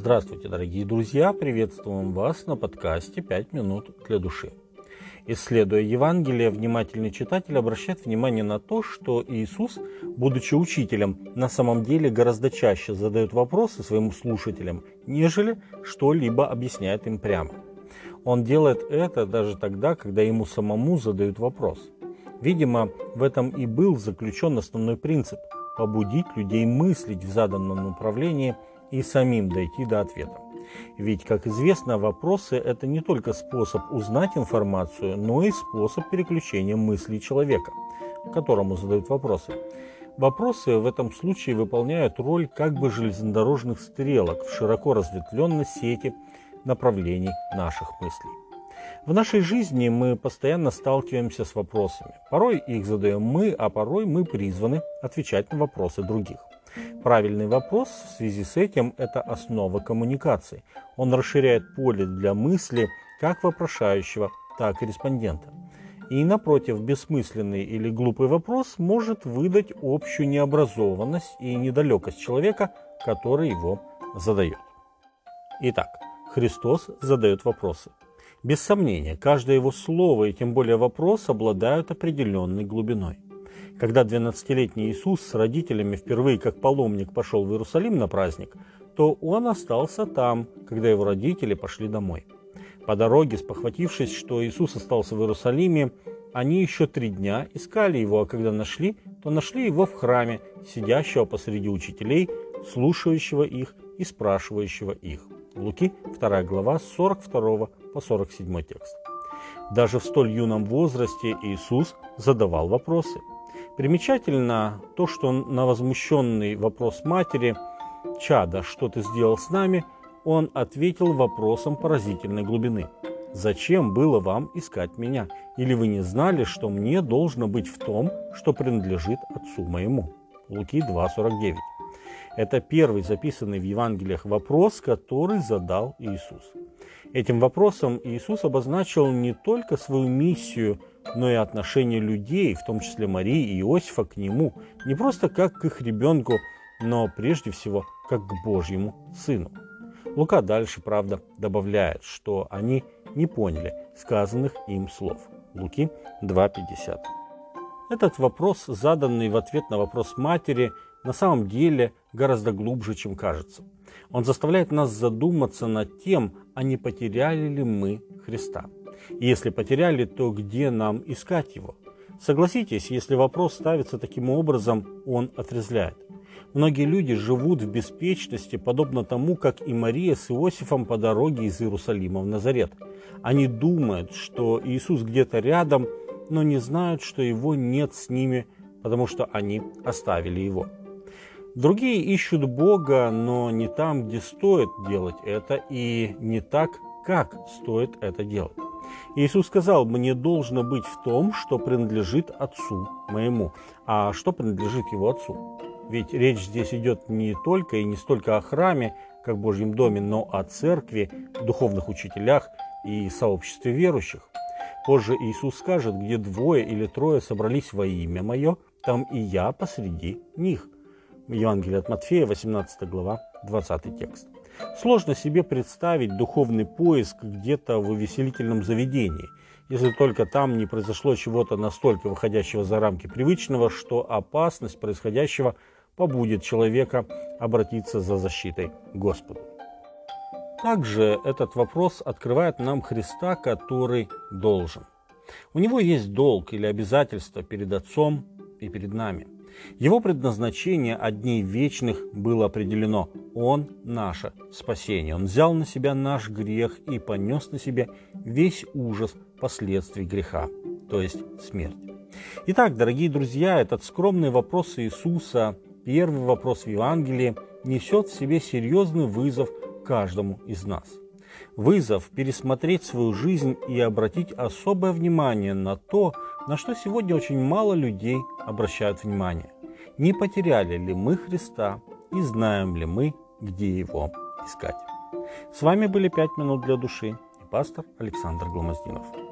Здравствуйте, дорогие друзья! Приветствуем вас на подкасте «Пять минут для души». Исследуя Евангелие, внимательный читатель обращает внимание на то, что Иисус, будучи учителем, на самом деле гораздо чаще задает вопросы своим слушателям, нежели что-либо объясняет им прямо. Он делает это даже тогда, когда ему самому задают вопрос. Видимо, в этом и был заключен основной принцип – побудить людей мыслить в заданном направлении – и самим дойти до ответа. Ведь, как известно, вопросы – это не только способ узнать информацию, но и способ переключения мыслей человека, которому задают вопросы. Вопросы в этом случае выполняют роль как бы железнодорожных стрелок в широко разветвленной сети направлений наших мыслей. В нашей жизни мы постоянно сталкиваемся с вопросами. Порой их задаем мы, а порой мы призваны отвечать на вопросы других. Правильный вопрос в связи с этим – это основа коммуникации. Он расширяет поле для мысли как вопрошающего, так и респондента. И, напротив, бессмысленный или глупый вопрос может выдать общую необразованность и недалекость человека, который его задает. Итак, Христос задает вопросы. Без сомнения, каждое его слово и тем более вопрос обладают определенной глубиной. Когда 12-летний Иисус с родителями впервые как паломник пошел в Иерусалим на праздник, то он остался там, когда его родители пошли домой. По дороге, спохватившись, что Иисус остался в Иерусалиме, они еще три дня искали его, а когда нашли, то нашли его в храме, сидящего посреди учителей, слушающего их и спрашивающего их. Луки, 2 глава, с 42 по 47 текст. Даже в столь юном возрасте Иисус задавал вопросы – Примечательно то, что на возмущенный вопрос матери «Чада, что ты сделал с нами?» он ответил вопросом поразительной глубины. «Зачем было вам искать меня? Или вы не знали, что мне должно быть в том, что принадлежит отцу моему?» Луки 2.49. Это первый записанный в Евангелиях вопрос, который задал Иисус. Этим вопросом Иисус обозначил не только свою миссию – но и отношение людей, в том числе Марии и Иосифа, к нему, не просто как к их ребенку, но прежде всего как к Божьему Сыну. Лука дальше, правда, добавляет, что они не поняли сказанных им слов. Луки 2.50. Этот вопрос, заданный в ответ на вопрос матери, на самом деле гораздо глубже, чем кажется. Он заставляет нас задуматься над тем, а не потеряли ли мы Христа. И если потеряли, то где нам искать его? Согласитесь, если вопрос ставится таким образом, он отрезляет. Многие люди живут в беспечности, подобно тому, как и Мария с Иосифом по дороге из Иерусалима в Назарет. Они думают, что Иисус где-то рядом, но не знают, что его нет с ними, потому что они оставили его. Другие ищут Бога, но не там, где стоит делать это, и не так, как стоит это делать. Иисус сказал, мне должно быть в том, что принадлежит Отцу моему. А что принадлежит Его Отцу? Ведь речь здесь идет не только и не столько о храме, как Божьем доме, но о церкви, духовных учителях и сообществе верующих. Позже Иисус скажет, где двое или трое собрались во имя Мое, там и я посреди них. Евангелие от Матфея, 18 глава, 20 текст. Сложно себе представить духовный поиск где-то в увеселительном заведении, если только там не произошло чего-то настолько выходящего за рамки привычного, что опасность происходящего побудет человека обратиться за защитой к Господу. Также этот вопрос открывает нам Христа, который должен. У него есть долг или обязательство перед Отцом и перед нами – его предназначение от вечных было определено. Он – наше спасение. Он взял на себя наш грех и понес на себе весь ужас последствий греха, то есть смерть. Итак, дорогие друзья, этот скромный вопрос Иисуса, первый вопрос в Евангелии, несет в себе серьезный вызов каждому из нас. Вызов пересмотреть свою жизнь и обратить особое внимание на то, на что сегодня очень мало людей обращают внимание. Не потеряли ли мы Христа и знаем ли мы, где Его искать? С вами были «Пять минут для души» и пастор Александр Гломоздинов.